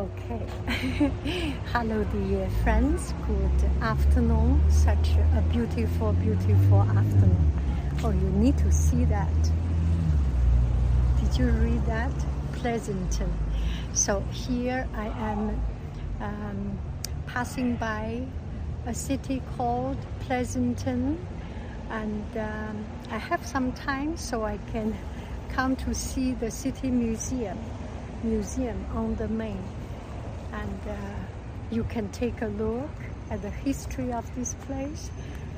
Okay. Hello, dear friends. Good afternoon. Such a beautiful, beautiful afternoon. Oh, you need to see that. Did you read that? Pleasanton. So here I am um, passing by a city called Pleasanton, and um, I have some time so I can come to see the city museum museum on the main and uh, you can take a look at the history of this place.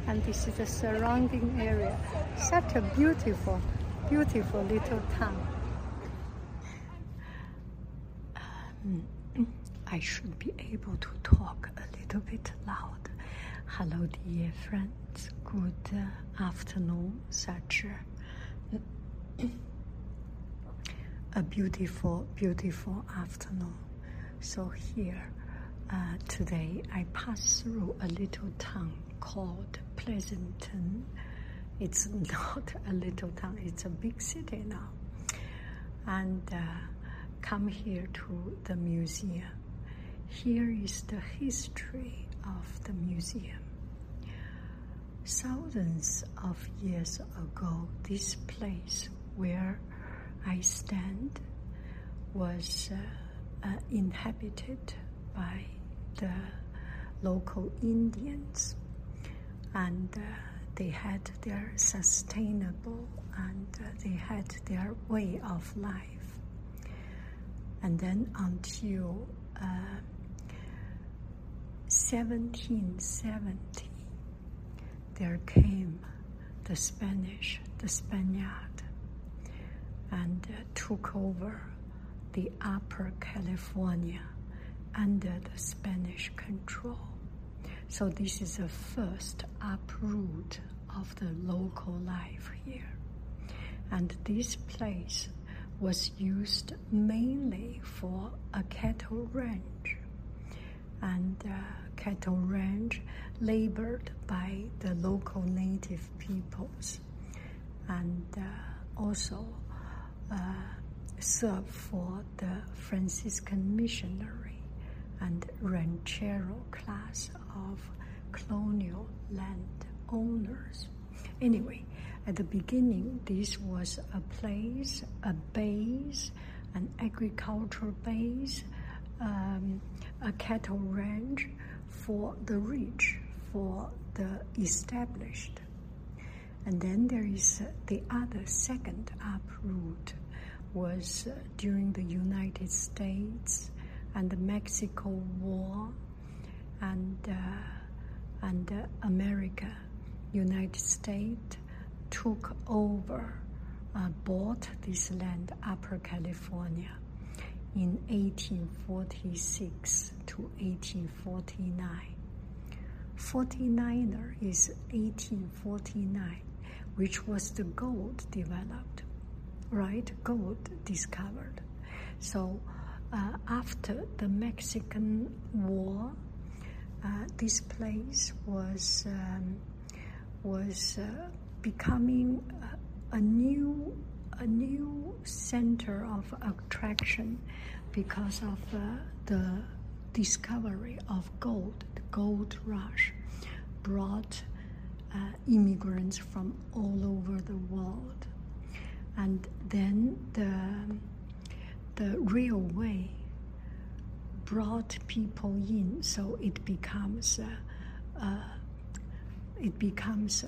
And this is the surrounding area. Such a beautiful beautiful little town. Um, I should be able to talk a little bit loud. Hello dear friends. Good uh, afternoon such a beautiful beautiful afternoon so here uh, today I pass through a little town called Pleasanton. It's not a little town, it's a big city now. And uh, come here to the museum. Here is the history of the museum. Thousands of years ago, this place where I stand was uh, uh, inhabited by the local Indians, and uh, they had their sustainable and uh, they had their way of life. And then until 1770, uh, there came the Spanish, the Spaniard, and uh, took over the Upper California under the Spanish control. So this is the first uproot of the local life here. And this place was used mainly for a cattle ranch. And uh, cattle ranch labored by the local native peoples. And uh, also uh, served for the Franciscan missionary and ranchero class of colonial land owners. Anyway, at the beginning, this was a place, a base, an agricultural base, um, a cattle ranch for the rich, for the established. And then there is the other second uproot was uh, during the United States and the Mexico War and uh, and uh, America, United States took over, uh, bought this land, Upper California, in 1846 to 1849. 49er is 1849, which was the gold developed right, gold discovered. So uh, after the Mexican War, uh, this place was um, was uh, becoming a, a, new a new center of attraction because of uh, the discovery of gold. The gold rush brought uh, immigrants from all over the world and then the the railway brought people in, so it becomes a, a it becomes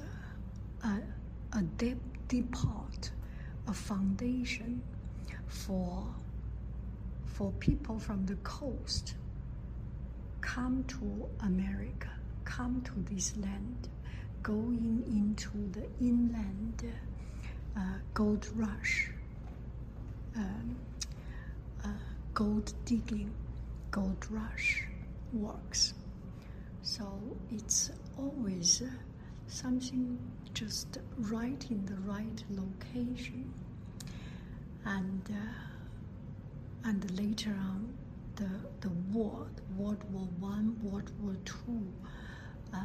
a, a, a de- depot, a foundation for for people from the coast come to America, come to this land, going into the inland uh, gold rush, um, uh, gold digging, gold rush works. So it's always something just right in the right location. And uh, and later on, the the war, World War One, World War Two, uh,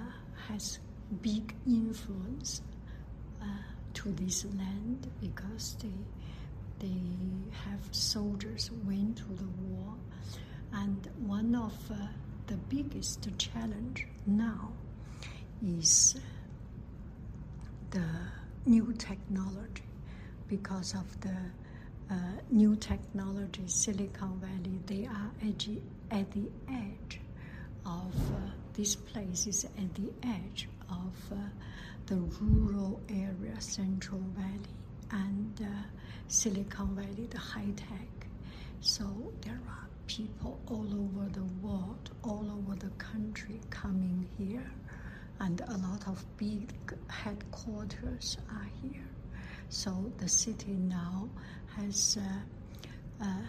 has big influence uh, to this land because they they have soldiers went to the war. And one of uh, the biggest challenge now is the new technology. Because of the uh, new technology, Silicon Valley, they are at, the edge of uh, this place is at the edge of uh, the rural area, Central Valley, and uh, Silicon Valley, the high tech. So there are people all over the world, all over the country coming here, and a lot of big headquarters are here. So the city now has uh, uh,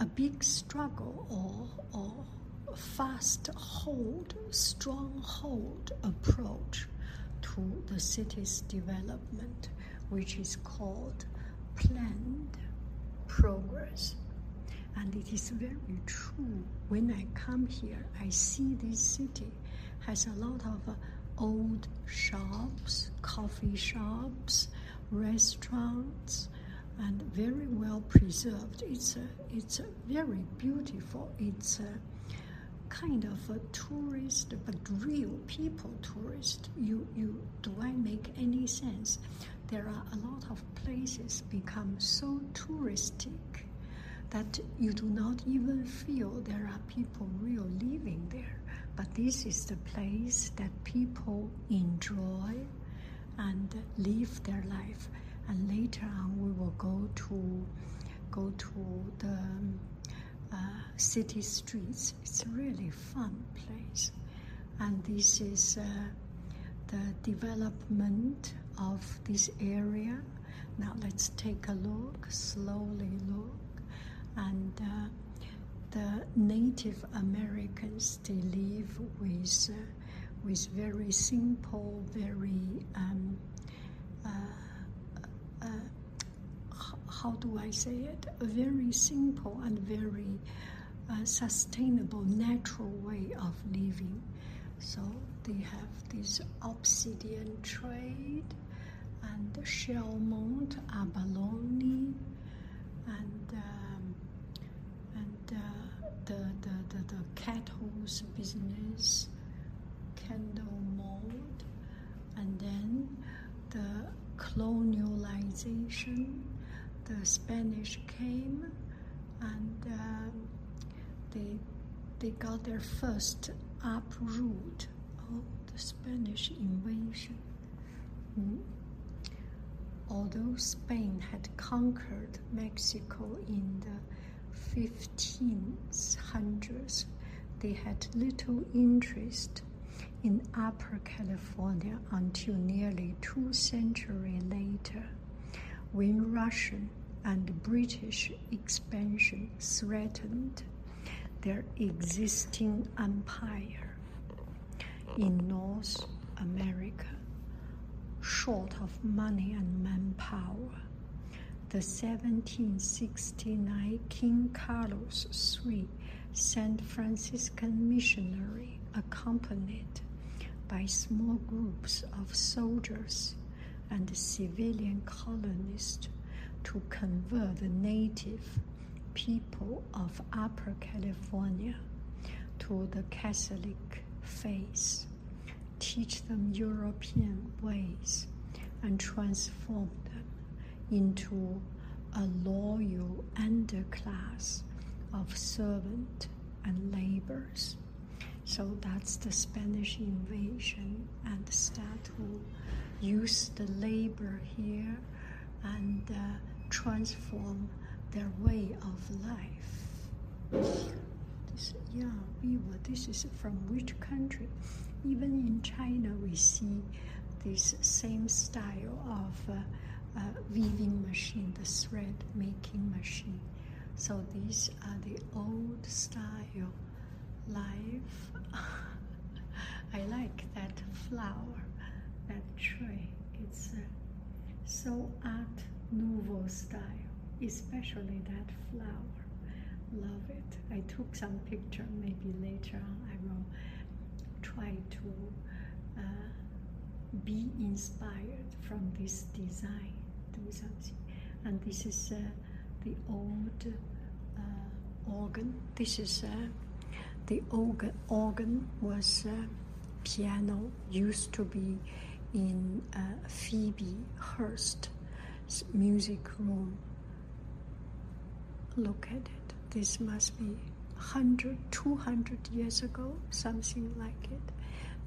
a big struggle or, or fast hold, strong hold approach to the city's development, which is called planned progress. And it is very true. When I come here, I see this city has a lot of uh, old shops, coffee shops, restaurants, and very well preserved. It's a, it's a very beautiful. It's a kind of a tourist, but real people tourist. You, you, do I make any sense? There are a lot of places become so touristic that you do not even feel there are people real living there. But this is the place that people enjoy and live their life. And later on, we will go to go to the uh, city streets. It's a really fun place, and this is uh, the development of this area. Now let's take a look, slowly look, and. Uh, the Native Americans they live with uh, with very simple, very um, uh, how do I say it? A very simple and very uh, sustainable, natural way of living. So they have this obsidian trade and Shelmont, abalone, and um, and uh, the, the, the, the cattle's business candle mold, and then the colonialization. The Spanish came, and uh, they they got their first uproot of the Spanish invasion. Mm. Although Spain had conquered Mexico in the 1500s, they had little interest in Upper California until nearly two centuries later, when Russian and British expansion threatened their existing empire in North America. Short of money and manpower, the 1769 King Carlos III San Franciscan missionary accompanied by small groups of soldiers and civilian colonists to convert the native people of Upper California to the Catholic faith, teach them European ways, and transform them into a loyal underclass of servant and laborers. So that's the Spanish invasion and start to use the labor here and uh, transform their way of life. This, yeah, we were, this is from which country? Even in China, we see this same style of uh, uh, weaving machine, the thread making machine. So these are the old style life. I like that flower, that tree. It's uh, so Art Nouveau style, especially that flower. Love it. I took some picture. Maybe later on I will try to uh, be inspired from this design. Do something. And this is uh, the old, uh, organ. This is uh, the organ. Organ was uh, piano used to be in uh, Phoebe Hearst's music room. Look at it. This must be 100, 200 years ago, something like it.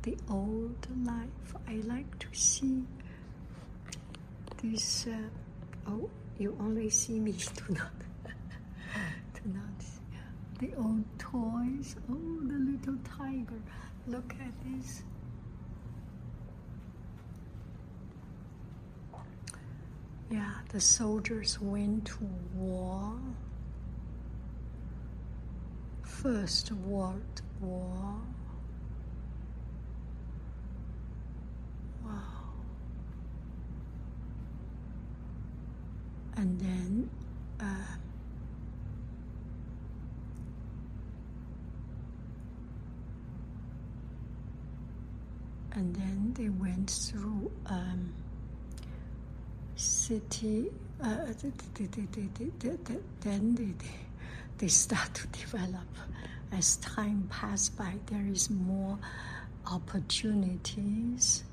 The old life. I like to see this. Uh, oh, you only see me, do not, do not. The old toys. Oh, the little tiger. Look at this. Yeah, the soldiers went to war. First World War. Wow. And then uh, and then they went through um, city. Uh, they, they, they, then they, they start to develop. As time passed by, there is more opportunities,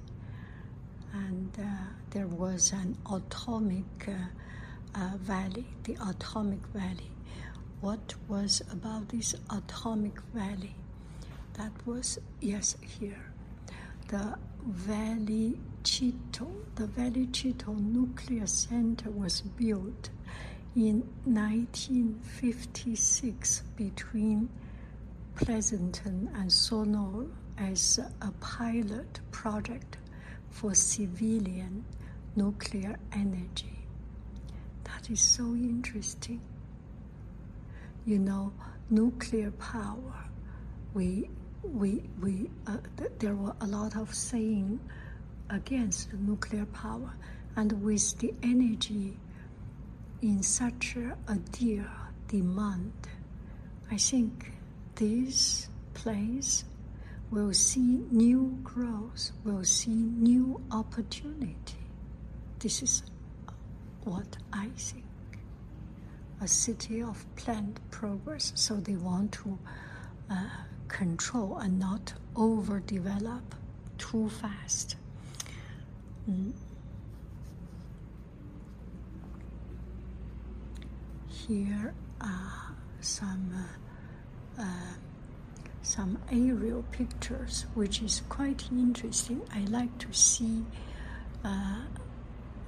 and uh, there was an atomic uh, uh, valley, the atomic valley. What was about this atomic valley? That was yes here the Valley Chito, the Valley Chito Nuclear Center was built in 1956 between Pleasanton and Sonora as a pilot project for civilian nuclear energy. That is so interesting. You know, nuclear power, we we, we, uh, th- there were a lot of saying against nuclear power, and with the energy in such a dear demand, I think this place will see new growth, will see new opportunity. This is what I think. A city of planned progress, so they want to. Uh, control and not overdevelop too fast. Mm. Here are some uh, uh, some aerial pictures, which is quite interesting. I like to see uh,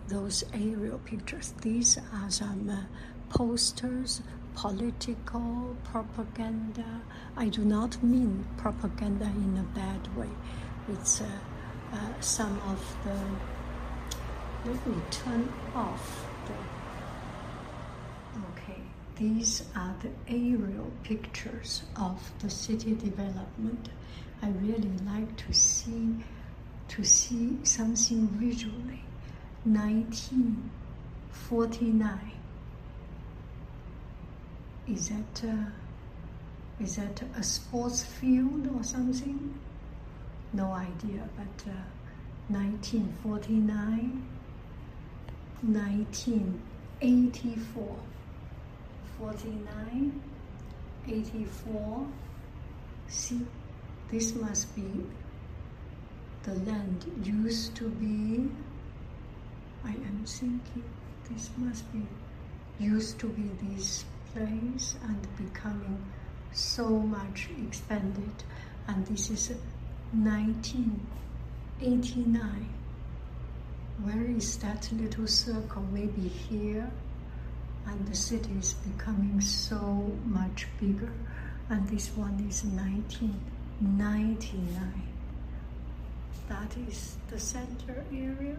those aerial pictures. These are some uh, posters political propaganda. I do not mean propaganda in a bad way. It's uh, some of the. Let me turn off the. Okay, these are the aerial pictures of the city development. I really like to see to see something visually. 1949 is that uh, is that a sports field or something? No idea, but uh, 1949, 1984, 49, 84. See, this must be the land used to be. I am thinking this must be used to be this place and becoming so much expanded. And this is 1989. Where is that little circle? Maybe here. And the city is becoming so much bigger. And this one is 1999. That is the center area.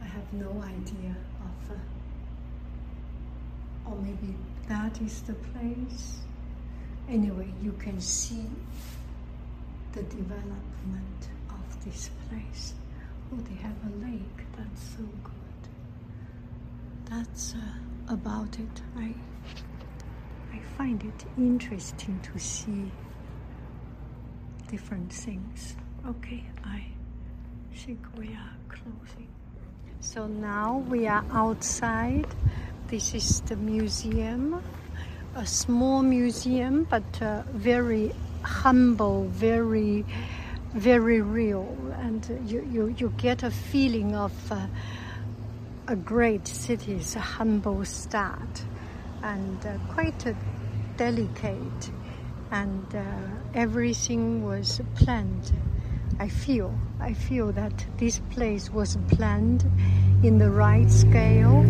I have no idea of. Uh, or maybe that is the place. Anyway, you can see the development of this place. Oh, they have a lake. That's so good. That's uh, about it. I I find it interesting to see different things. Okay, I think we are closing. So now we are outside this is the museum a small museum, but uh, very humble, very, very real, and you you, you get a feeling of uh, a great city's humble start, and uh, quite delicate, and uh, everything was planned. I feel I feel that this place was planned in the right scale.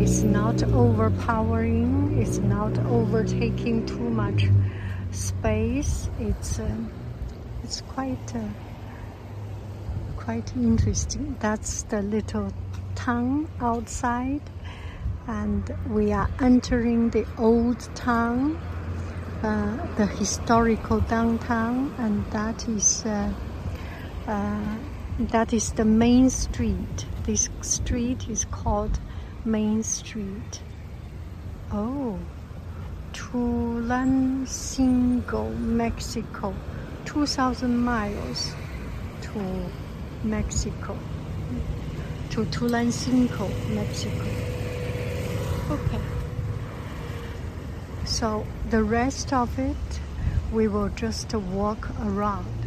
It's not overpowering. It's not overtaking too much space. It's uh, it's quite uh, quite interesting. That's the little town outside, and we are entering the old town, uh, the historical downtown, and that is. Uh, uh, that is the main street. This street is called Main Street. Oh, Tulancingo, Mexico. 2,000 miles to Mexico, to Tulancingo, Mexico. Okay. So the rest of it, we will just walk around.